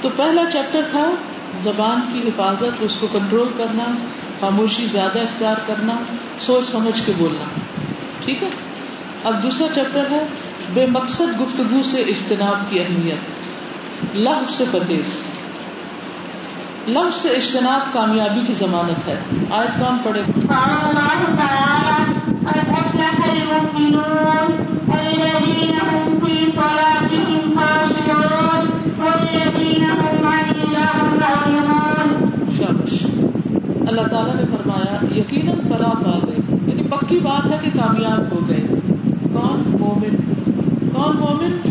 تو پہلا چیپٹر تھا زبان کی حفاظت، اس کو کنٹرول کرنا، خاموشی زیادہ اختیار کرنا، سوچ سمجھ کے بولنا، ٹھیک ہے؟ اب دوسرا چیپٹر ہے بے مقصد گفتگو سے اجتناب کی اہمیت، لفظ سے پرہیز۔ لفظ سے اجتناب کامیابی کی ضمانت ہے۔ آیت کون پڑے اللہ تعالیٰ نے فرمایا، یقیناً فلاح پا گئے یعنی پکی بات ہے کہ کامیاب ہو گئے۔ کون مومن؟ کون مومن؟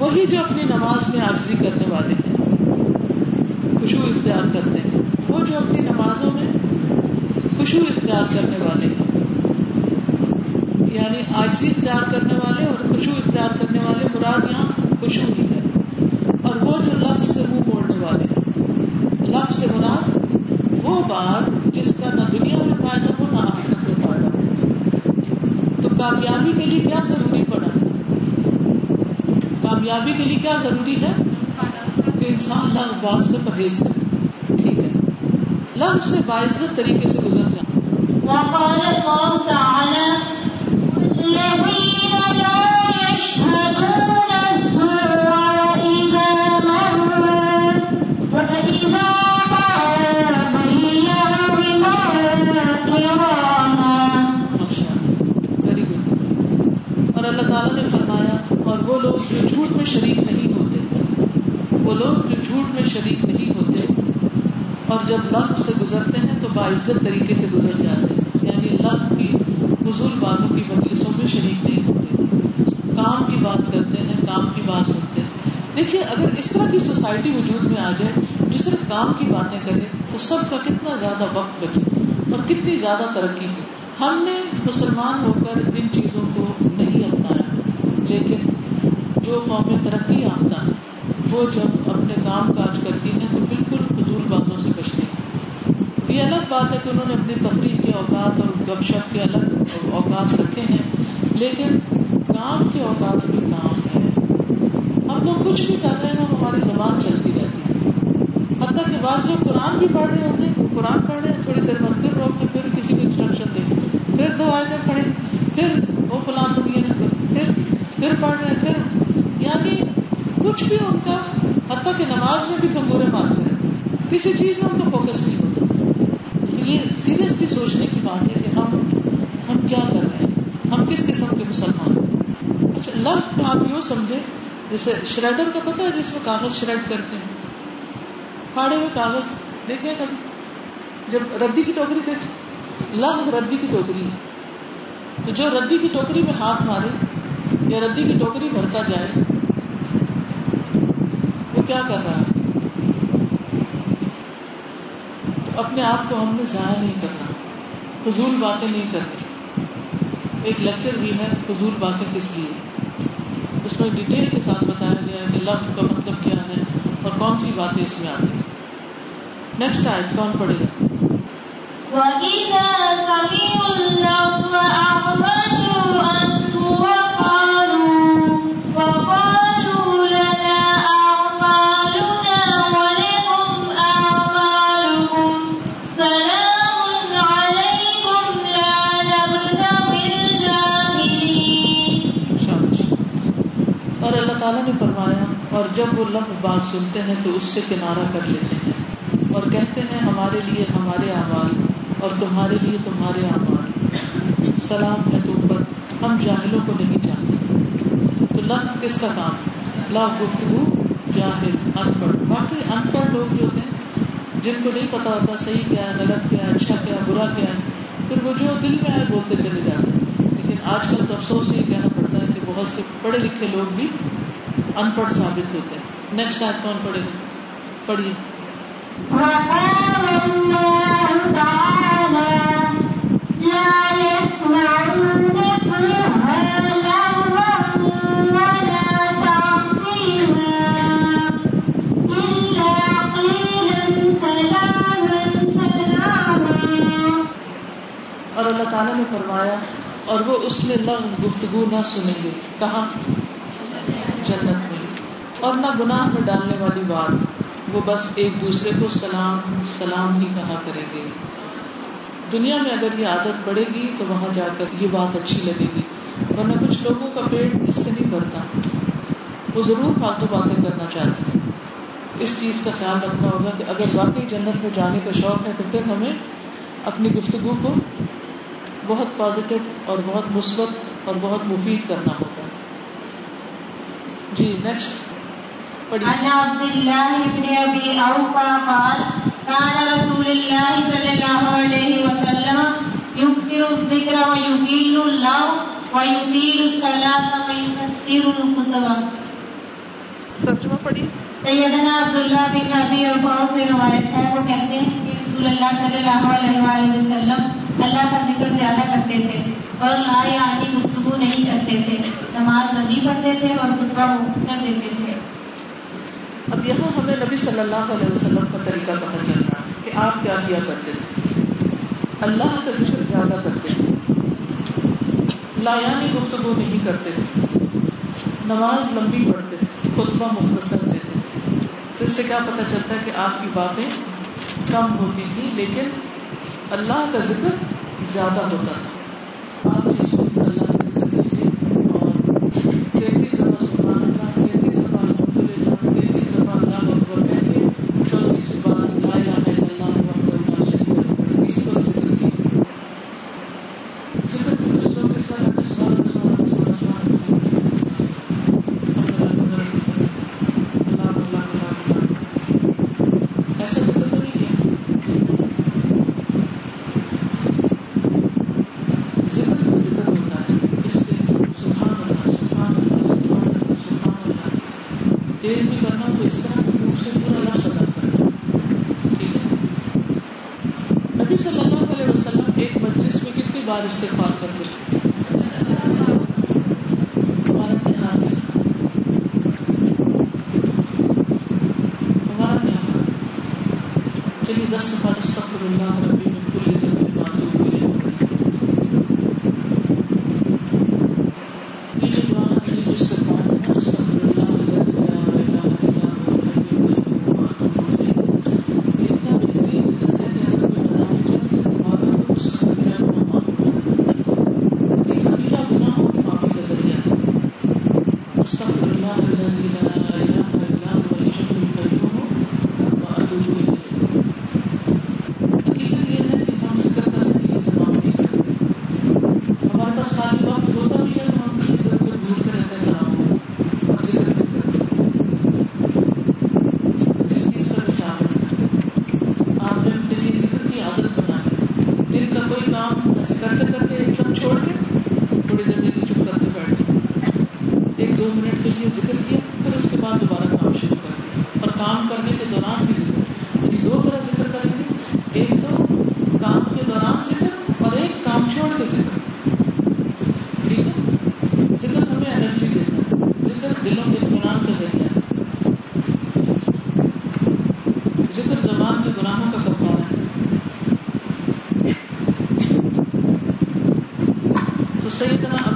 وہی جو اپنی نماز میں آجزی کرنے والے ہیں۔ خوشبو اختیار کرتے ہیں۔ وہ جو اپنی نمازوں میں خوشبو اختیار کرنے والے ہیں۔ یعنی آجزی اختیار کرنے والے اور خوشبو اختیار کرنے والے مراد یہاں خوشبو ہی۔ وہ جو لفظ سے منہ موڑنے والے ہیں۔ لفظ سے مراد وہ بات جس کا نہ دنیا میں فائدہ ہو، نہ آخرت میں فائدہ ہو۔ تو کامیابی کے لیے کیا ضروری پڑا؟ کامیابی کے لیے کیا ضروری ہے؟ کہ انسان لغ بات سے پرہیز کرے۔ ٹھیک ہے۔ لغ سے باعزت طریقے سے گزر جائے۔ وقال الله تعالى، الذين لا يشهدون اور وہ لوگ جو جھوٹ میں شریک نہیں ہوتے، وہ لوگ جو جھوٹ میں شریک نہیں ہوتے اور جب لفظ سے گزرتے ہیں تو باعزت طریقے سے گزر جاتے ہیں۔ یعنی لفظ کی فضول باتوں کی مجلسوں میں شریک نہیں ہوتے۔ کام کی بات کرتے ہیں، کام کی بات سنتے ہیں۔ دیکھیے، اگر اس طرح کی سوسائٹی وجود میں آ جائے، جو صرف کام کی باتیں کرے، تو سب کا کتنا زیادہ وقت بچے اور کتنی زیادہ ترقی ہم نے مسلمان ہو کر ان چیزوں کو نہیں اپنایا، لیکن جو قومیں ترقی یافتہ ہیں، وہ جب اپنے کام کاج کرتی ہیں تو بالکل فضول باتوں سے بچتی ہیں۔ یہ الگ بات ہے کہ انہوں نے اپنی تفریح کے اوقات اور گپ شپ کے الگ اوقات رکھے ہیں، لیکن کام کے اوقات بھی کام ہے ہم لوگ کچھ بھی کر رہے ہیں اور ہماری زبان چلتی رہتی ہے۔ حتیٰ کہ بعض لوگ قرآن بھی پڑھ رہے ہوتے ہیں، قرآن پڑھ رہے ہیں، تھوڑی دیر بعد پھر روک کے پھر کسی کو انسٹرکشن دیں پھر دو آیتیں پڑھیں، پھر وہ فلان تم یہ نہ کرو پھر پھر پڑھ رہے ہیں، پھر یعنی کچھ بھی ان کا حتیٰ کہ نماز میں بھی کمزورے مارتے رہتے کسی چیز میں ان کا فوکس نہیں ہوتا۔ تو یہ سیریسلی سوچنے کی بات ہے کہ ہم ہم کیا کر رہے ہیں؟ ہم کس قسم کے مسلمان ہیں؟ اچھا لفظ آپ یوں سمجھے جیسے شریڈر کا پتہ ہے، جس میں کاغذ شریڈ کرتے ہیں۔ پھاڑے ہوئے کاغذ دیکھیں کبھی جب ردی کی ٹوکری دیکھ لفظ ردی کی ٹوکری ہے۔ تو جو ردی کی ٹوکری میں ہاتھ مارے یا ردی کی ٹوکری بھرتا جائے کیا کر رہا ہے؟ تو اپنے آپ کو ہم نے ضائع نہیں کرنا۔ فضول باتیں نہیں کرنی۔ ایک لیکچر بھی ہے، فضول باتیں کس لیے؟ اس میں ڈیٹیل کے ساتھ بتایا گیا ہے کہ لفظ کا مطلب کیا ہے اور کون سی باتیں اس میں آتی ہیں۔ نیکسٹ آئے کون پڑے گا؟ وَإِذَا سَمِعُوا اللَّغْوَ أَعْرَضُوا جب وہ لفظ بات سنتے ہیں تو اس سے کنارہ کر لیتے ہیں اور کہتے ہیں ہمارے لیے ہمارے اعمال اور تمہارے لیے تمہارے اعمال۔ سلام ہے تم پر، ہم جاہلوں کو نہیں جانتے۔ تو لفظ کس کا کام؟ ہے لفظ گفتگو جاہل ان پڑھ باقی ان پڑھ لوگ جو ہوتے ہیں، جن کو نہیں پتا ہوتا صحیح کیا ہے، غلط کیا ہے اچھا کیا ہے، برا کیا ہے، پھر وہ جو دل میں آئے بولتے چلے جاتے ہیں۔ لیکن آج کل تو افسوس یہ کہنا پڑتا ہے کہ بہت سے پڑھے لکھے لوگ بھی ان پڑھ ثابت ہوتے ہیں نیکسٹ آج کون پڑھے گا؟ پڑھیے۔ اور اللہ تعالیٰ نے فرمایا، اور وہ اس میں لغ گفتگو نہ سنیں گے۔ کہاں؟ جنت میں۔ اور نہ گناہ میں ڈالنے والی بات، وہ بس ایک دوسرے کو سلام سلام ہی کہا کریں گے دنیا میں اگر یہ عادت پڑے گی، تو وہاں جا کر یہ بات اچھی لگے گی۔ ورنہ کچھ لوگوں کا پیٹ اس سے نہیں بھرتا۔ وہ ضرور فالتو باتیں کرنا چاہتے ہیں۔ اس چیز کا خیال رکھنا ہوگا کہ اگر واقعی جنت میں جانے کا شوق ہے، تو پھر ہمیں اپنی گفتگو کو بہت پازیٹو اور بہت مثبت اور بہت مفید کرنا ہوگا۔ جی نیکسٹ عن عبد الله بن ابي اوفى قال كان رسول الله صلى الله عليه وسلم يكثر الذكر ويقيل اللو ويطيل الصلاة ويكسر الخطبة. ترجمہ پڑھی؟ سیدنا عبداللہ بن ابی اوفا سے روایت ہے وہ کہتے ہیں کہ رسول اللہ صلی اللہ علیہ وآلہ وسلم اللہ کا ذکر زیادہ کرتے تھے اور لا یعنی گفتگو نہیں کرتے تھے۔ نماز لمبی پڑھتے تھے اور خطبہ مختصر دیتے تھے۔ اب یہاں ہمیں نبی صلی اللہ علیہ وسلم کا طریقہ پتہ چل رہا ہے کہ آپ کیا کیا کرتے تھے۔ اللہ کا ذکر زیادہ کرتے تھے۔ لایانی گفتگو نہیں کرتے تھے۔ نماز لمبی پڑھتے تھے، خطبہ مختصر دیتے تھے۔ تو اس سے کیا پتہ چلتا ہے کہ آپ کی باتیں کم ہوتی تھی لیکن اللہ کا ذکر زیادہ ہوتا تھا آپ اس وقت اللہ کا ذکر کیجیے اور تینتیس دفعہ سبحان اللہ تینتیس دفعہ الحمد للہ تینتیس دفعہ اللہ اکبر کہہ کے چوتیس بار لا الہ الا اللہ وحدہ لا شریک لہ اس پر ذکر کیجیے ذکر کی کچھ لوگ اس طرح کرتے ہیں، سبحان اللہ سبحان اللہ سبحان اللہ سبحان اللہ اللہ اللہ اللہ ایسا ذکر تو نہیں ہے ذکر کا ذکر ہوتا ہے اس لیے سبحان اللہ سبحان اللہ سبحان اللہ سبحان اللہ تیز بھی کرنا ہو تو اس طرح کے منہ سے پورا لفظ ادا کرنا ٹھیک ہے نبی صلی اللہ علیہ وسلم ایک مجلس میں استغفار کرتے تھے ہمارا دھیان ہے ہمارا دھیان ہے چلیے دس دفعہ استغفر اللہ ربی من کل ذنب واتوب الیہ یہ جو دعا ہے یہ جو استغفار ہے نا استغفر اللہ الذی لا الہ الا هو الحی القیوم واتوب الیہ یہ اتنا بہترین ذکر ہے کہ اگر کوئی بنانے چاہے سے ہمارا تو اس کا کبیرہ گناہ معاف کر یہ کبیرہ گناہوں کی معافی کا ذریعہ ہے استغفر اللہ الذی لا الہ الا هو الحی القیوم واتوب الیہ حقیقت یہ ہے کہ ہم ذکر کا صحیح اہتمام نہیں کرتے ہمارے پاس خالی وقت ہوتا بھی ہے تو ہم ادھر ادھر گھومتے رہتے ہیں تناؤ اور ذکر نہیں کرتے اس چیز کا بھی خیال رکھنا آپ نے اپنے لیے ذکر کی عادت بنانی دن کا کوئی کام ایسے کرتے کرتے ایک دم چھوڑ کے تھوڑی دیر کے لیے چپ کر کے بیٹھ جائیں ایک دو منٹ کے لیے ذکر کیا پھر اس کے بعد دوبارہ کام شروع کر دیا اور کام کرنے کے دوران بھی ذکر یعنی دو طرح ذکر کریں گے ایک تو کام کے دوران ذکر اور ایک کام چھوڑ کے ذکر ٹھیک ہے ذکر ہمیں انرجی دیتا ہے ذکر دلوں کے اطمینان کا ذریعہ ہے ذکر زبان کے گناہوں کا کفارہ ہے۔ تو سیدنا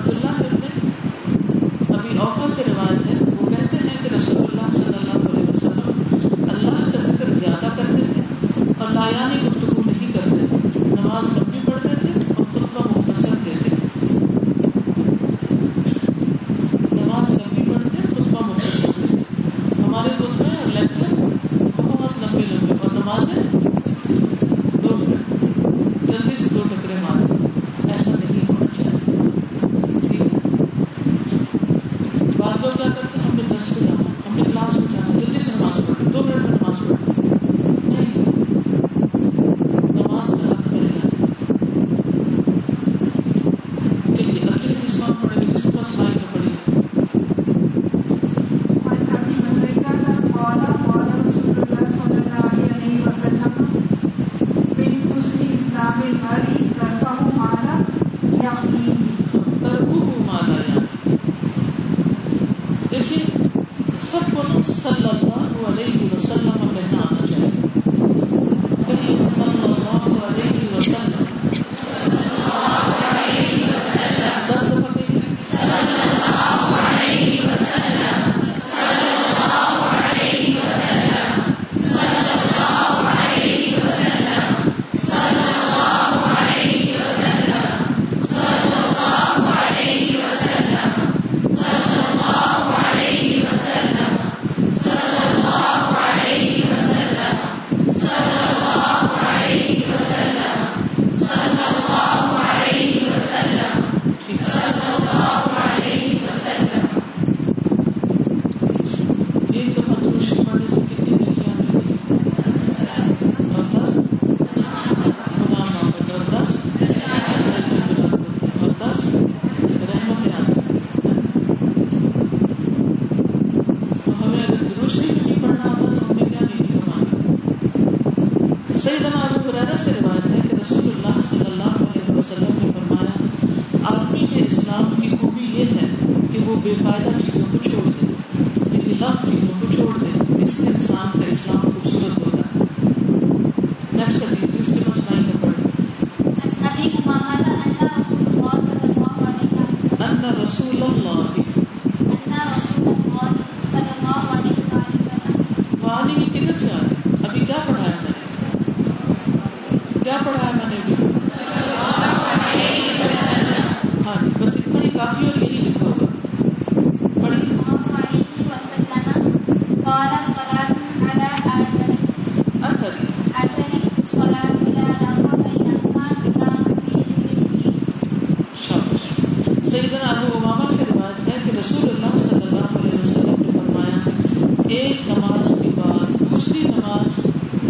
سیدنا ابو امامہ سے روایت ہے کہ رسول اللہ صلی اللہ علیہ وسلم نے فرمایا، ایک نماز کے بعد دوسری نماز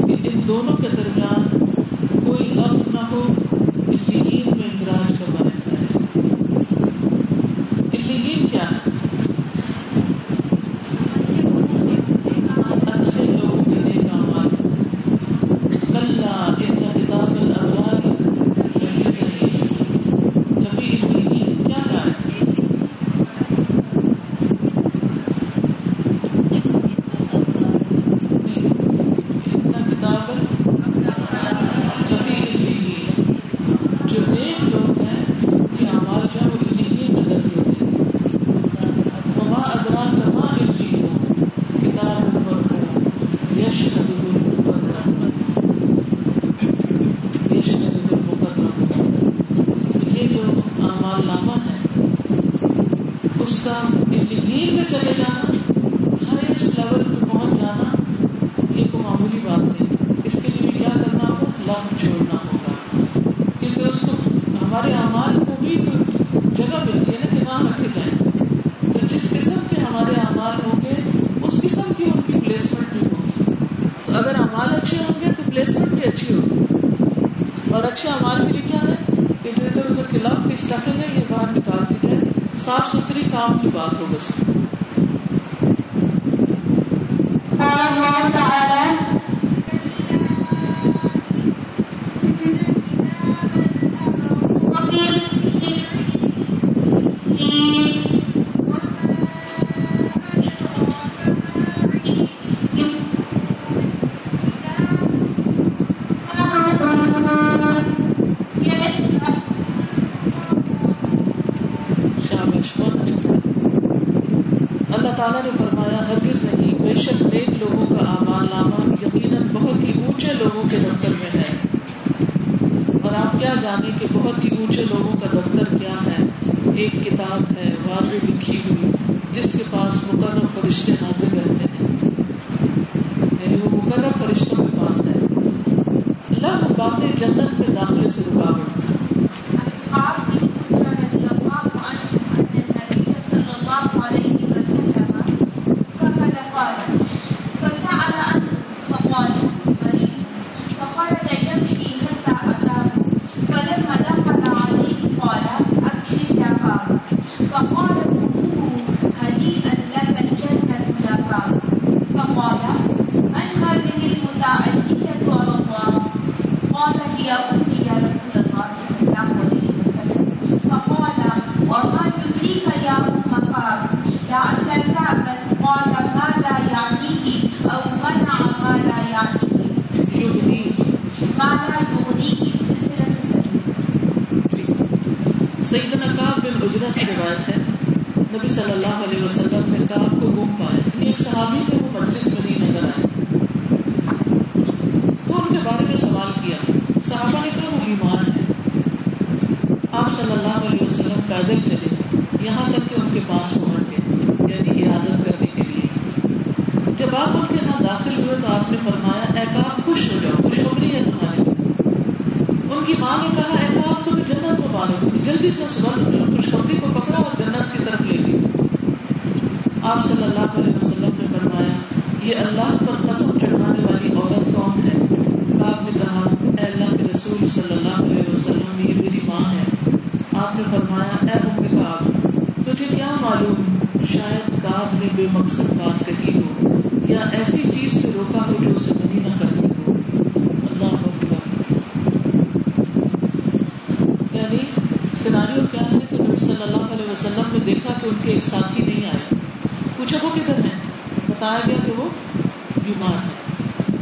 کہ ان دونوں کے درمیان کوئی غم نہ ہو الین میں اندراج کا باعث ہے۔ الین کیا ہے اچھے لوگوں کے نیک اعمال کلا ان کتاب الابرار لفی الین کیا کہا ہے اتنا کتاب لفی الین جو نیک لوگ ہیں ان کے اعمال جو ہے وہ الین میں درج ہوتے ہیں وما ادراک ما الین کتاب مرحوم یشهد المقرب یشهد المقرب یہ جو اعمال نامہ ہے اس کا الین میں چلے جانا ہائیسٹ لیول پہ پہنچ جانا یہ کوئی معمولی بات نہیں اس کے لیے بھی کیا کرنا ہوگا لم چھوڑنا ہوگا کیونکہ اس کو ہمارے اعمال کو بھی کوئی جگہ ملتی ہے نا کہ وہاں رکھے جائیں تو جس قسم کے ہمارے اعمال ہوں گے اس قسم کی ان کی پلیسمنٹ بھی ہوگی تو اگر اعمال اچھے ہوں گے تو پلیسمنٹ بھی اچھی ہوگی اور اچھے اعمال کے لیے کیا ہے کہ جو ادھر ادھر خلاف ہے یہ باہر نکال دی جائے صاف ستھری کام کی بات ہو بس قال الله تعالى شابش بہت اچھا اللہ تعالیٰ نے فرمایا ہرگز نہیں بے شک نیک لوگوں کا اعمال نامہ یقیناً بہت ہی اونچے لوگوں کے دفتر میں ہے۔ اور آپ کیا جانیں کہ بہت ہی اونچے لوگوں کا دفتر کیا ہے۔ ایک کتاب ہے، واضح لکھی ہوئی، جس کے پاس مقرر فرشتے حاضر رہتے ہیں۔ یعنی وہ مقرر فرشتوں کے پاس ہے۔ اللہ باتیں جنت میں داخلے سے رکا عن بن عمر رضي الله عنه أن النبي صلى الله عليه وسلم فقد قال فسأل عنه فقال مريض فخرج يمشي حتى أتاه فلما دخل عليه قال أبشر يا باب فقال أمه هنيئا لك الجنة يا باب فقال من هذه المتعلقة على الله قال هي أمي يا رسول الله صلى الله عليه وسلم فقال وما يدريك يا أم قال لعل الكعبة قال ما لا يعنيه أو منع ما لا يعنيه یغنی ما لا يغنيه سلسلة السبيل سیدنا کعب بن اجرا سے روایت ہے، نبی صلی اللہ علیہ وسلم نے کعب کو گم پایا۔ ایک صحابی تھے وہ مجلس میں نہیں نظر آئے تو ان کے بارے میں سوال کیا۔ صحابہ نے کہا، وہ بیمار ہے آپ صلی اللہ علیہ وسلم پیدل چلے۔ یہاں تک کہ ان کے پاس پہنچ گئے یعنی عادت کرنے کے لیے۔ جب آپ ان کے یہاں داخل ہوئے تو آپ نے فرمایا، اے کعب، خوش ہو جاؤ، خوشخبری ہے تمہارے لیے ان کی ماں نے کہا، اے کعب تمہیں جنت مبارک ہو جلدی سے صبح خوشخبری کو پکڑا اور جنت کی طرف لے گئی آپ صلی اللہ علیہ وسلم نے فرمایا، یہ اللہ پر قسم چڑھانے والی عورت کون ہے؟ کعب نے کہا، اے اللہ کے رسول صلی اللہ علیہ وسلم، یہ میری ماں ہے۔ آپ نے فرمایا، اے ام کعب، تجھے کیا معلوم؟ شاید کعب نے بے مقصد بات کہی ہو یا ایسی چیز سے روکا ہو جو اسے غنی نہ کرتی ہو اللہ اکبر علیہ وسلم نے دیکھا کہ ان کے ایک ساتھی نہیں آئے۔ پوچھا، وہ کدھر ہیں؟ بتایا گیا کہ وہ بیمار ہے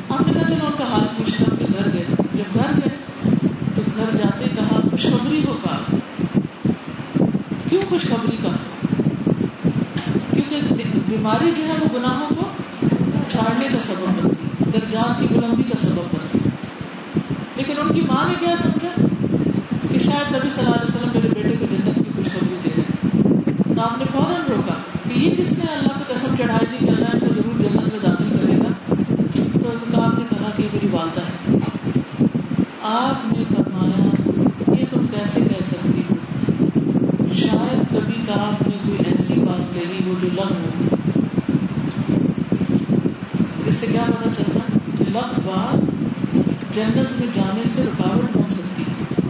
آپ نے کہا، چلو، ان کا حال پوچھ کے گھر گئے۔ جب گھر گئے، تو گھر جاتے کہا، خوشخبری کو کہا۔ کیوں خوشخبری کا کیونکہ بیماری جو ہے، وہ گناہوں کو چھاڑنے کا سبب بنتی ہے۔ درجات کی بلندی کا سبب بنتی لیکن ان کی ماں نے کیا سمجھا؟ کہ شاید نبی صلی اللہ علیہ وسلم میرے بیٹے کو جنت کی خوشخبری دے رہے تو آپ نے فوراً روکا کہ یہ کس نے اللہ کو قسم چڑھائی دی کہ اللہ کو ضرور جنت میں داخل کرے گا؟ تو اللہ آپ نے کہا کہ میری والدہ ہے۔ آپ نے فرمایا، یہ تم کیسے کہہ سکتی ہو؟ شاید کبھی کا آپ نے کوئی ایسی بات کہی وہ جو لگ ہو۔ اس سے کیا پتا چلتا کہ لگ بات جنت میں جانے سے رکاوٹ بن سکتی ہے۔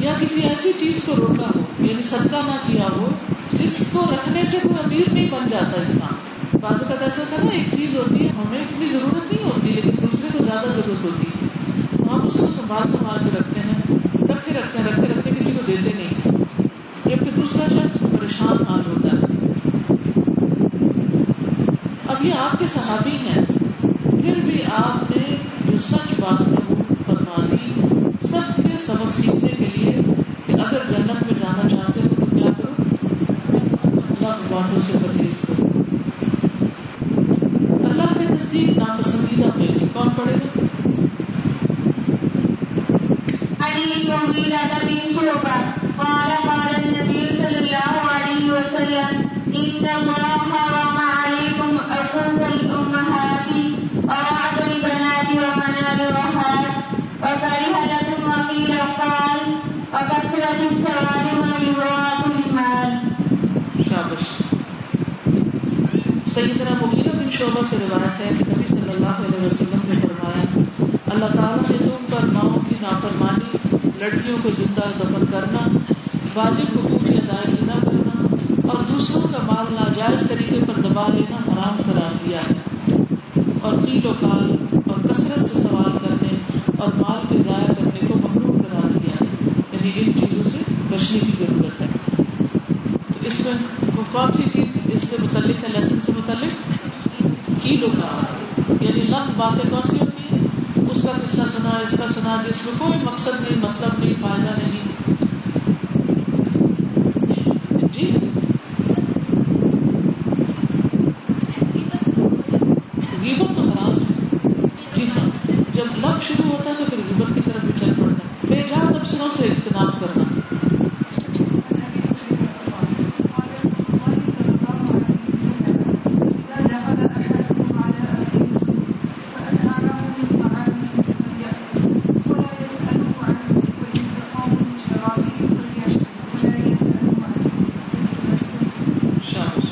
یا کسی ایسی چیز کو روکا ہو یعنی صدقہ نہ کیا ہو جس کو رکھنے سے کوئی امیر نہیں بن جاتا انسان۔ بعض کا ایسا ہوتا ہے نا، ایک چیز ہوتی ہے، ہمیں اتنی ضرورت نہیں ہوتی، لیکن دوسرے کو زیادہ ضرورت ہوتی ہے۔ ہم اس کو سنبھال سنبھال کے رکھتے ہیں رکھے رکھتے ہیں، رکھتے رکھتے کسی کو دیتے نہیں۔ جبکہ دوسرا شخص پریشان حال ہوتا ہے۔ اب یہ آپ کے صحابی ہیں، پھر بھی آپ نے جو سچ بات ہے وہ فرما دی سب کے سبق سیکھنے کے لیے کہ اگر جنت میں جانا چاہتے ہو تو کیا کرو اللہ باتوں سے پرہیز کرو۔ اللہ کے نزدیک ناپسندیدہ پہلے کون پڑے گا؟ علی مغیرة بن شعبة قال قال النبي صلى الله عليه وسلم إن الله حرم عليكم عقوق الأمهات ووعد البنات ومنال الرحال وكره لكم وقيل قال وكثرة السواد ما يضاعف المال. شابش۔ سیدنا مغیرہ بن شعبہ سے روایت ہے کہ نبی صلی اللہ علیہ وسلم نے فرمایا، اللہ تعالیٰ نے تم پر ماؤں کی نافرمانی، لڑکیوں کو زندہ دفن کرنا، واجب حقوق کی ادائیگی نہ کرنا اور دوسروں کا مال ناجائز طریقے پر دبا لینا حرام قرار دیا ہے۔ اور قیل و کال اور کثرت سے سوال کرنے اور مال کے ضائع کرنے کو مخلوق قرار دیا ہے۔ یعنی ان چیزوں سے بچنے کی ضرورت ہے۔ تو اس میں وہ کون سی چیز اس سے متعلق ہے لیسن سے متعلق قیل و یعنی لمب باتیں کون سی ہوتی ہیں؟ اس کا قصہ سنا، اس کا سنا، جس میں کوئی مقصد نہیں مطلب نہیں، فائدہ نہیں جی غیبت تو حرام ہے جی ہاں جب لب شروع ہوتا ہے تو پھر غیبت کی طرف بھی چل پڑتا ہے بے جان افسروں سے اجتناب کرنا شابش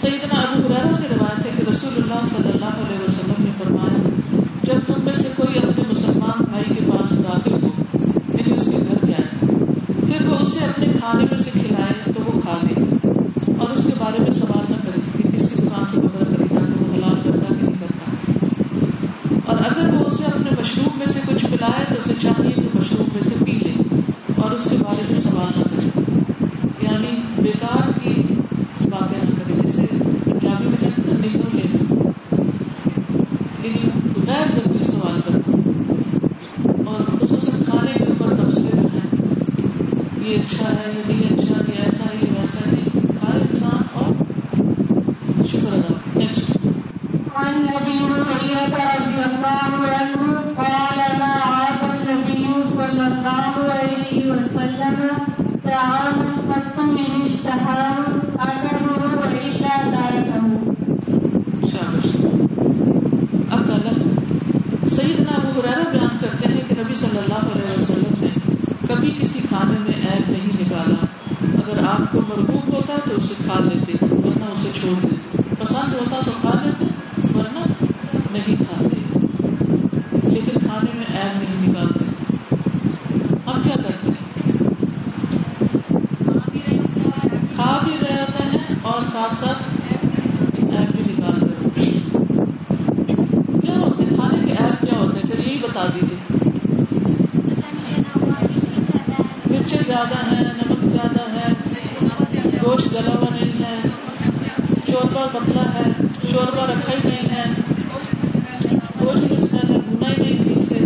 سیدنا ابو حریرہ سے روایت ہے کہ رسول اللہ صلی اللہ علیہ وسلم نے فرمایا جب تم میں سے کوئی اپنے مسلمان بھائی کے پاس داخل ہو یعنی اس کے گھر جائے پھر وہ اسے اپنے کھانے میں سے کھلائے تو وہ کھا لے اور اس کے بارے میں سوال نہ کرے کہ کس کی دکان سے کپڑا خریدا تو وہ حلال کرتا کہ نہیں کرتا اور اگر وہ اسے اپنے مشروب میں سے کچھ پلائے تو اسے چاہیے کہ مشروب میں سے پی لے اور اس کے بارے میں سوال نہ کرے یعنی بیکار کی باتیں نہ کرے جیسے پنجابی میں کہتے ہیں نا نگو لینا یعنی غیر ضروری سوال کرنا اور خصوصاً کھانے کے اوپر تبصرے جو ہیں یہ اچھا ہے یہ نہیں اچھا یہ ایسا ہے یہ ویسا ہے نہیں ہر انسان اور شکر ادا نیکسٹ عن ابي هريره رضي الله عنه قال ما عاد النبي صلى الله عليه وسلم طعاما قط من اشتهاه اكله والا تركه شابش اب اللہ سیدنا ابو حریرہ بیان کرتے ہیں کہ نبی صلی اللہ علیہ وسلم نے کبھی کسی کھانے میں عیب نہیں نکالا۔ اگر آپ کو مربوب ہوتا تو اسے کھا لیتے، ورنہ اسے چھوڑ دیتے۔ پسند ہوتا تو کھا لیتے ورنہ نہیں کھاتے لیکن کھانے میں عیب نہیں نکالتے ہم کیا کرتے ہیں کھا بھی رہے ہوتے ہیں اور ساتھ ساتھ ایپ بھی نکال رہے ہوتے ہیں کیا ہوتے ہیں کھانے کے ایپ کیا ہوتے ہیں چلیے یہی بتا دیجیے مرچیں زیادہ ہیں نمک زیادہ ہے گوشت گلا ہوا نہیں ہے شوربا پتلا ہے شوربا رکھا ہی نہیں ہے گوشت اس میں نے بھونا ہی نہیں ٹھیک سے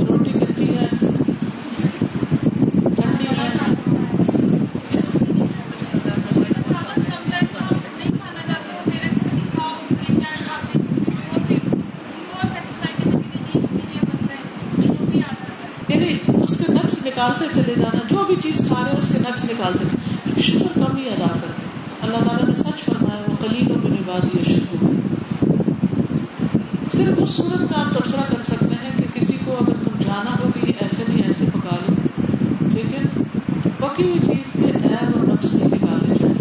روٹی کچی ہے ٹھنڈی ہے یعنی اس کے نقص نکالتے چلے جانا، جو بھی چیز کھا رہے ہیں، اس کے نقص نکالتے شکر کم ہی ادا کرتے اللہ تعالیٰ نے سچ فرمایا، وہ کلیلوں میں نبھا دیا شکر صرف اس صورت کا آپ تبصرہ کر سکتے ہیں کہ کسی کو اگر سمجھانا ہو کہ یہ ایسے نہیں، ایسے پکا لو۔ لیکن پکی ہوئی چیز کے عیب اور نقص نہیں نکالے جائیں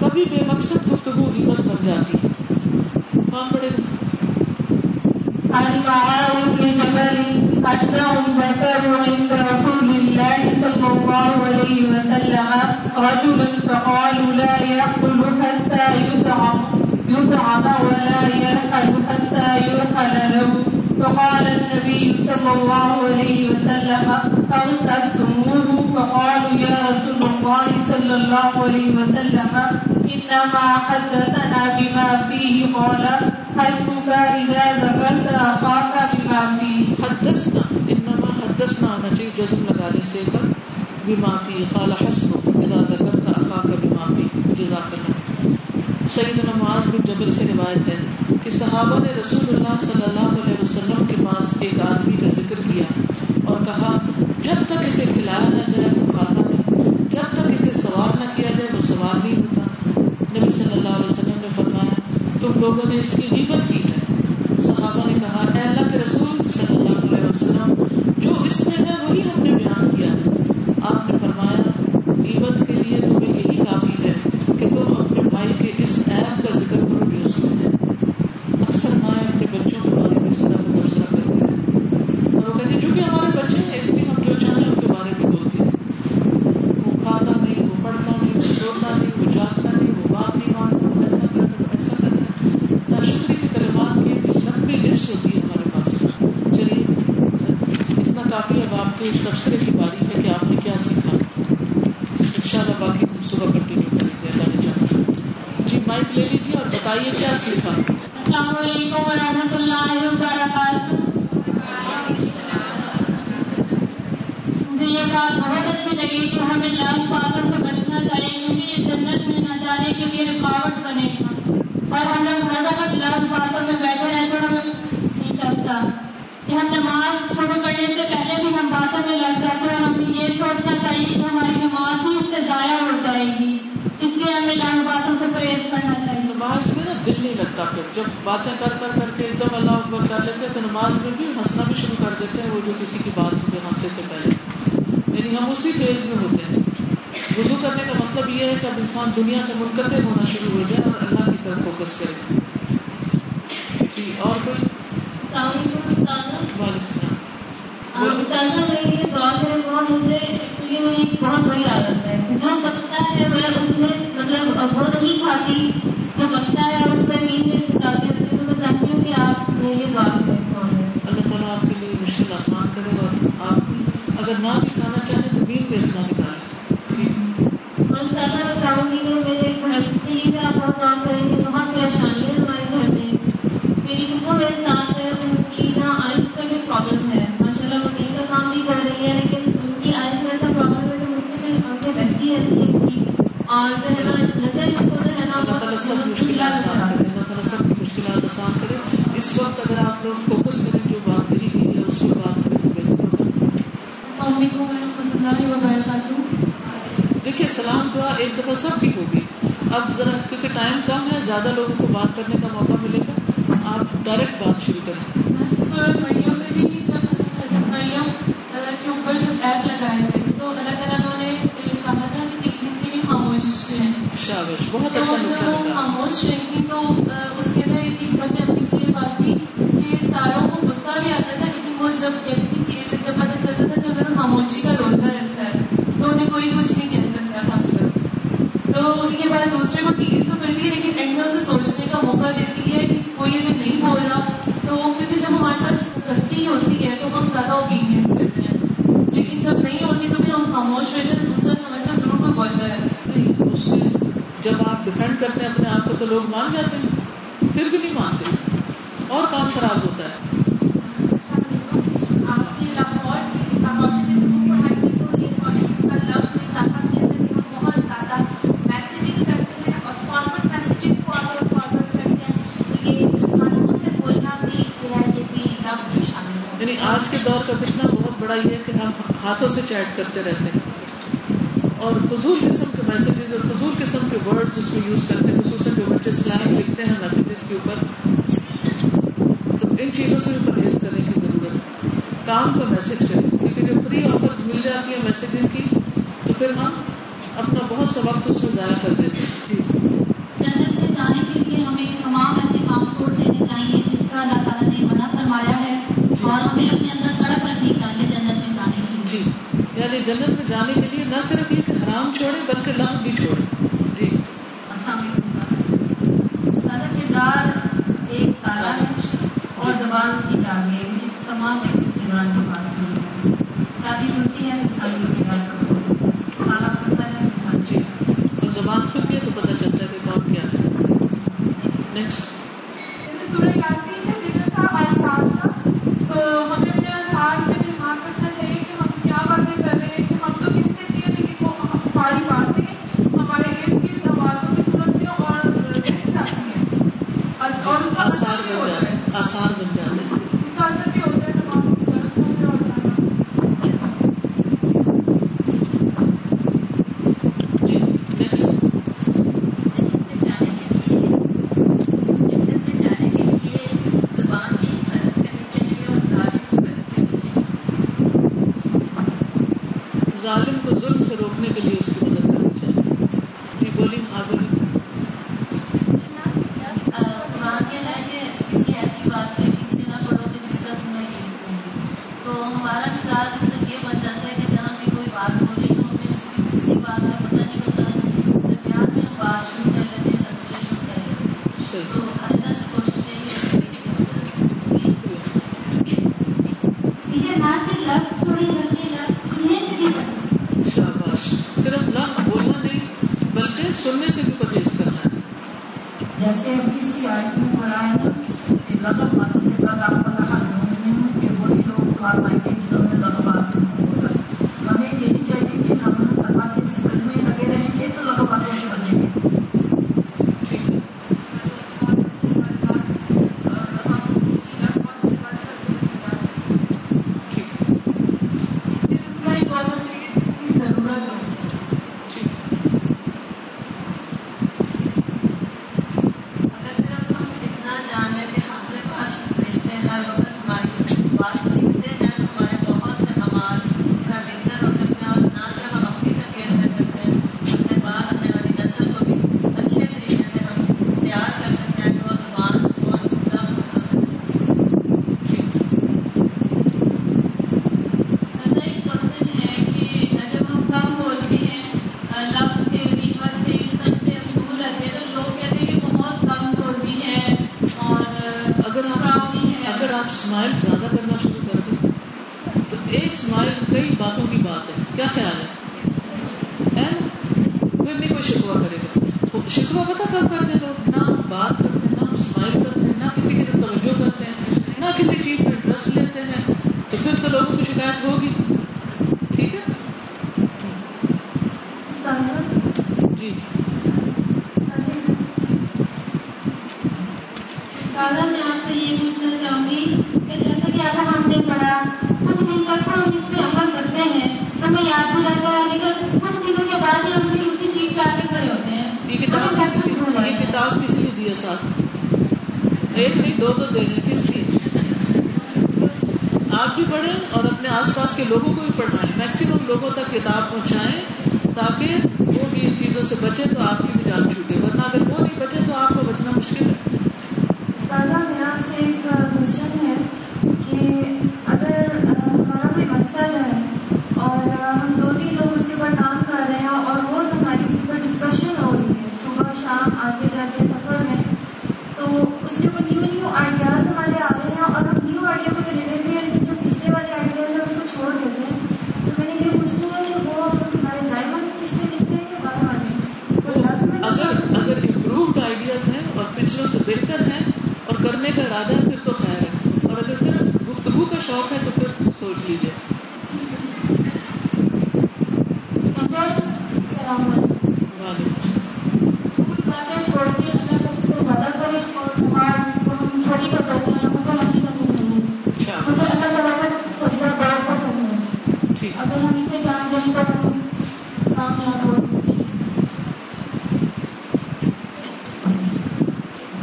کبھی بے مقصد گفتگو عبت بن جاتی ہے کون پڑے گا عن معاذ بن جبل أنهم عند رسول الله صلى الله عليه وسلم. رجلا فقالوا لا يأكل حتى يطعم يطعم ولا يرحل حتى يرحل له. فقال النبي صلى الله عليه وسلم أغتبتموه فقالوا، يا رسول الله صلى الله عليه وسلم، إنما حدثنا بما فيه. قال حسبك إذا ذكرت أخاك بما فيه حدثنا، انما حدثنا آنا چاہیے جزم لگانے سے کر بما فی قال حسبك اذا ذکرت اخاك بما فی جزاک اللہ۔ سیدنا معاذ بن جبل سے روایت ہے کہ صحابہ نے رسول اللہ صلی اللہ علیہ وسلم کے پاس ایک آدمی کا ذکر کیا اور کہا، جب تک اسے کھلایا نہ جائے وہ کھاتا نہیں۔ جب تک اسے سوار نہ کیا جائے، وہ سوار نہیں ہوتا۔ نبی صلی اللہ علیہ وسلم نے فرمایا، تم لوگوں نے اس کی غیبت کی ہے۔ صحابہ نے کہا، اے اللہ کے رسول صلی اللہ علیہ وسلم، جو اس میں ہے وہی ہم نے بیان کیا ہے۔ آپ نے فرمایا، غیبت کے لیے تمہیں یہی کافی ہے کہ تم اپنے بھائی کے اس عیب کا ذکر کرو جو اس میں اکثر مائیں اپنے بچوں کے بارے میں اس طرح کا تبصرہ کرتے ہیں اور وہ کہتے ہیں چونکہ ہمارے بچے ہیں اس لیے ہم جو چاہیں ان کے بارے میں بولتے ہیں وہ کھاتا نہیں وہ پڑھتا نہیں وہ سوتا نہیں وہ جاگتا نہیں وہ بات نہیں مانتا وہ ایسا کرتا وہ ایسا کرتا ہے ناشکری کے کلمات کی ایک لمبی لسٹ ہوتی ہے ہمارے پاس۔ چلیے، اتنا کافی اب آپ کے اس تبصرے کی باری ہے کہ آپ نے کیا سیکھا۔ ان شاء اللہ باقی ہم صبح کنٹینیو کریں گے، اللہ نے چاہا جی مائک لے لیجیے اور بتائیے کیا سیکھا۔ السلام علیکم ورحمۃ اللہ وبرکاتہ۔ مجھے یہ بات بہت اچھی لگی کہ ہمیں لال باتوں سے بچنا چاہیے کیونکہ یہ جنت میں نہ جانے کے لیے رکاوٹ اور ہم لوگ ہر وقت لال باتوں میں بیٹھے رہے تو ہمیں نہیں لگتا کہ ہم نماز شروع کرنے سے پہلے بھی ہم باتوں میں لگ جاتے ہیں اور ہمیں یہ سوچنا چاہیے کہ ہماری نماز بھی اس سے ضائع ہو جائے گی۔ اس لیے ہمیں لال باتوں سے پرہیز کرنا چاہیے۔ نماز میں نا دل نہیں لگتا پھر۔ جب باتیں کر کر کر کے ایک دم اللہ اکبر کر لیتے ہیں، تو نماز میں بھی ہنسنا بھی شروع کر دیتے ہیں۔ وہ جو کسی کی بات سے ہنسے سے پہلے۔ یعنی ہم اسی فیز میں ہوتے ہیں۔ وضو کرنے کا مطلب یہ ہے کہ اب انسان دنیا سے منقطع ہونا شروع ہو جائے اور طرف فوکس کرے جی اور کوئی؟ بات ہے وہ مجھے ایک بہت بڑی عادت ہے۔ جو بچہ ہے میں اس میں مطلب وہ نہیں کھاتی۔ جو بچہ ہے اس میں نیند میں رہتے تو میں چاہتی ہوں کہ آپ میری بات کریں اللہ تعالیٰ آپ کے لیے مشکل آسان کرے اور آپ اگر نہ بھی کھانا چاہیں تو نیند میں اتنا نکالیں اس وقت اگر آپ لوگ فوکس کریں جو بات کہی گئی ہے اس پہ بات کریں تو بہتر ہوگا السلام علیکم ورحمۃ اللہ وبرکاتہ۔ دیکھیے سلام دعا ایک دفعہ سب کی ہوگی۔ اب ذرا کیونکہ ٹائم کم ہے زیادہ لوگوں کو بات کرنے کا موقع ملے گا۔ آپ ڈائریکٹ بات شروع کریں۔ سورہ مریم میں بھی جب حضرت مریم کے اوپر سب ایپ لگائے گئے تو اللہ تعالیٰ نے کہا تھا کہ ایک دن کے لیے خاموش رہیں شابش بہت اچھا خاموش رہی تو اس کے اندر ایک حکمت عملی کی یہ بات تھی کہ ساروں کو غصہ بھی آتا تھا لیکن وہ جب جب پتہ چلتا تھا کہ انہوں نے خاموشی کا روزہ رکھا ہے، تو انہیں کوئی کچھ نہیں کہہ سکتا تھا۔ تو یہ بات دوسرے کو ٹیز تو کرتی ہے لیکن اینڈ میں اسے سوچنے کا موقع دیتی ہے کہ کوئی اگر نہیں بول رہا، تو کیونکہ جب ہمارے پاس غلطی ہوتی ہے، تو ہم زیادہ اوپینینس کرتے ہیں۔ خاموش ہوئے تھے تو پھر ہم خاموش رہتے ہیں دوسرا سمجھتا ضرور کوئی بہت جائے۔ اس جب آپ ڈیفینڈ کرتے ہیں، اپنے آپ کو تو لوگ مان جاتے ہیں، پھر بھی نہیں مانتے۔ اور کام خراب ہوتا ہے آپ کی لاہور اپارچونیٹی کو پڑھائی کی تو یہ کوشش کا لفظ میں زیادہ جیسے کہ ہم بہت زیادہ میسیجز کرتے ہیں اور فارورڈ میسیجز کو اگر فارورڈ کرتے ہیں تو یہ ہاتھوں سے بولنا بھی جو ہے یہ بھی لفظ شامل ہے یعنی آج کے دور کا فتنہ بہت بڑا یہ کہ ہم ہاتھوں سے چیٹ کرتے رہتے ہیں۔ اور فضول قسم کے میسیجز اور فضول قسم کے ورڈ اس میں یوز کرتے ہیں خصوصاً جو بچے سلینگ لکھتے ہیں میسیجز کے اوپر۔ تو ان چیزوں سے بھی پرہیز کرنے کی ضرورت ہے۔ کام کا میسج کریں۔ کیونکہ جو فری آفرز مل جاتی ہے میسیجز کی تو پھر ہم اپنا بہت سا وقت اس میں ضائع کر دیتے ہیں۔ جی۔ جنت میں جانے کے لیے ہمیں تمام ایسے کام چھوڑ دینے چاہیے جس کا اللہ تعالیٰ نے منع فرمایا ہے۔ اور ہمیں اپنے اندر کڑک رکھنی چاہیے جنت میں جانے کے لیے جی۔ یعنی جنت میں جانے کے لیے نہ صرف یہ کہ حرام چھوڑے بلکہ لغ بھی چھوڑے جی۔ السلام علیکم سادہ کردار ایک تالا ہے اور زبان اس کی چابی ہے تمام اقتدار کے پاس ہے۔ چابی ملتی ہے انسان کے کردار کا تالا کھلتا ہے انسان جی اور زبان کھلتی ہے تو پتہ چلتا ہے کہ کون کیا ہے نیکسٹ سورہ یاسین کا ذکر تھا الفاظ کا تو ہمیں اپنے الفاظ میں دماغ رکھنا چاہیے کہ ہم کیا باتیں کر رہے ہیں کہ ہم تو کہتے ہیں لیکن وہ ہماری باتیں ہمارے ارد گرد آوازوں کی صورت میں اور رہ جاتی ہیں اور آسار بن جاتے ہیں آسار بن جاتے ہیں۔ اسمائل زیادہ کرنا شروع کر دیں۔ تو ایک اسمائل کئی باتوں کی بات ہے۔ کیا خیال ہے؟ پھر نہیں کوئی شکوا کرے گا۔ شکوا پتہ کب کرتے ہیں لوگ؟ نہ بات کرتے ہیں نہ اسمائل کرتے ہیں نہ کسی کی طرف توجہ کرتے ہیں نہ کسی چیز پہ انٹرسٹ لیتے ہیں۔ تو پھر تو لوگوں کو شکایت ہوگی۔ ٹھیک ہے؟ جی۔ پڑھا کچھ دن تک ہم اس پہ عمل کرتے ہیں۔ ہمیں یاد بھی رہتا ہے لیکن کچھ دنوں کے بعد ہی ہم بھی اسی چیز پہ آگے کھڑے ہوتے ہیں۔ یہ کتاب ہمیں کس لیے یہ جاتا ہے۔ کتاب کس لیے دی ہے ساتھ؟ ایک نہیں دو تو دے دیں۔ کس لیے آپ بھی پڑھیں اور اپنے آس پاس کے لوگوں کو بھی پڑھائیں۔ میکسیمم لوگوں تک کتاب پہنچائیں تاکہ وہ بھی ان چیزوں سے بچے تو آپ کی بھی جان چھوٹے۔ ورنہ اگر وہ نہیں بچے تو آپ کو بچنا مشکل ہے۔ استاذہ میرا آپ سے ایک کوشچن ہے کہ اگر آ، ہمارا کوئی مقصد ہے اور آ، ہم دو تین لوگ اس کے اوپر کام کر رہے ہیں اور روز ہماری اس پر ڈسکشن ہو رہی ہے صبح شام آتے جاتے سفر میں تو اس کے اوپر نیو نیو آئیڈیاز ہمارے آ رہے ہیں اور ہم نیو آئیڈیا کو تو لے لیتے ہیں لیکن جو پچھلے والے آئیڈیاز ہیں اس کو چھوڑ دیتے ہیں تو میں نے یہ پوچھنا ہے کہ وہ ہم دوسروں سے بہتر ہیں اور کرنے کا ارادہ ہے پھر تو خیر ہے اور اگر صرف گفتگو کا شوق ہے تو پھر سوچ لیجیے السلام علیکم وعلیکم السلام اسکول جاتے ہیں چھوڑ کے اپنے بچے کو زیادہ تر اور نماز کو ہم چھوٹی کر دیتے ہیں ہم کو نہیں کرنی چاہیے اچھا مجھے اللہ تعالیٰ کا سجدہ بڑا پسند ہے ٹھیک اگر ہم اسے جان جائیں تو ہم کامیاب ہو سکتے ہیں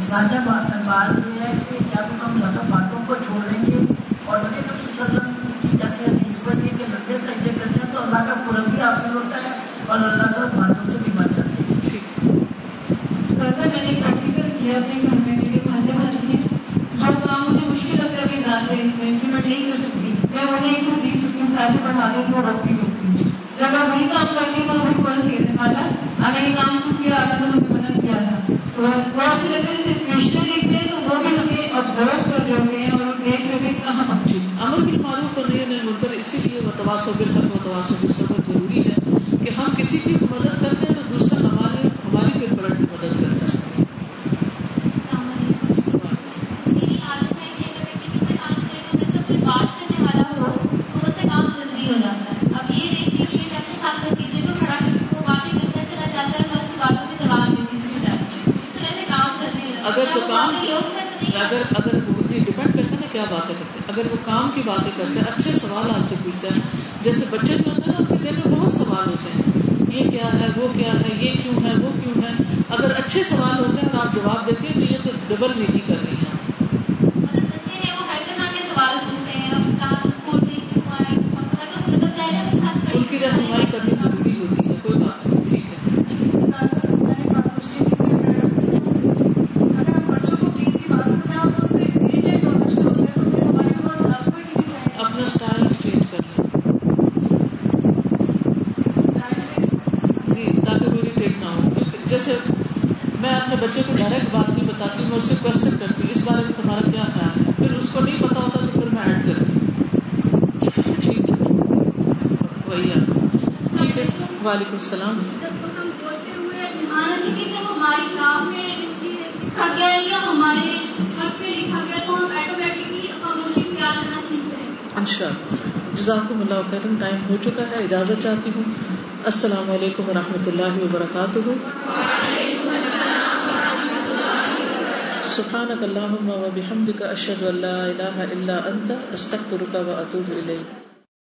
ساشا بات بات یہ ہے کہ جب ہم غلط باتوں کو چھوڑ دیں گے اور نبی رسول صلی اللہ علیہ وسلم کی جیسے حدیث پر یہ کہ لمبے سجدے کرتے ہیں تو اللہ کا قرب بھی حاصل ہوتا ہے اور اللہ تعالیٰ باتوں سے بھی بچ جاتے ہیں ٹھیک ویسے میں نے پریکٹیکل اپنے گھر میں میرے خاصے بھائی ہیں۔ جو کام مجھے مشکل لگتا ہے کہ ذات میں کہ میں نہیں کر سکتی۔ میں انہیں ایک حدیث اس کے ساتھ پڑھا دوں وہ روکتی ہوں۔ جب میں وہی کام کرتی ہوں تو وہ فوراً کہتے ہیں مالا ہمیں یہ کام کیوں کیا، آپ نے ہمیں منع کیا تھا۔ تو وہ ایسے لگتے ہیں صرف رشتے دیکھتے ہیں تو وہ بھی ہمیں آبزرو کر رہے ہوتے ہیں اور دیکھ رہے ہیں، کہاں ہم ٹھیک امر بالمعروف اور نہیں منکر، اسی لیے وہ تواس و بالحق و تواس بالصبر ضروری ہے کہ ہم کسی کی مدد کرتے ہیں تو دوسرا ہمارے ہماری پھر پلٹ کی مدد کرتا ہے السلام علیکم میری عادت ہے کہ اگر میں کسی سے کام کرے تو اگر کوئی بات کرنے والا ہو تو اس سے کام جلدی ہو جاتا ہے اب یہ دیکھیے کہ یہ اپنے ساتھ کر دیجیے تو کھڑا کر کے وہ واقعی کرتا چلا جاتا ہے میں اس کی باتوں کے جواب دیتی چلی جاتی ہوں اس طرح سے کام کرنے لگتا اگر تو کام لوگ سے تو نہیں اگر اگر وہ ڈپینڈ کرتا ہے نا کیا باتیں کرتے ہیں اگر وہ کام کی باتیں کرتے ہیں اچھے سوال آپ سے پوچھتا ہے۔ جیسے بچے جو ہوتے ہیں نا ان کے ذہن میں بہت سوال ہوتے ہیں۔ یہ کیا ہے وہ کیا ہے یہ کیوں ہے وہ کیوں ہے؟ اگر اچھے سوال ہوتے ہیں اور آپ جواب دیتے ہیں تو یہ تو ڈبل نیکی کر رہی ہیں۔ مطلب بچے ہیں وہ وعلیکم السلام۔ جب ہم سوچتے ہوئے مانا نہیں کہ ہماری کام میں لکھا گیا ہے یا ہمارے حق پہ لکھا گیا تو ہم آٹومیٹکلی خاموشی اختیار کرنا سیکھ جائیں گے ان شاء اللہ۔ جزاکم اللہ ٹائم ہو چکا ہے اجازت چاہتی ہوں۔ السلام علیکم و رحمۃ اللہ وبرکاتہ۔ سبحانك اللهم وبحمدك اشهد ان لا اله الا انت استغفرك واتوب اليك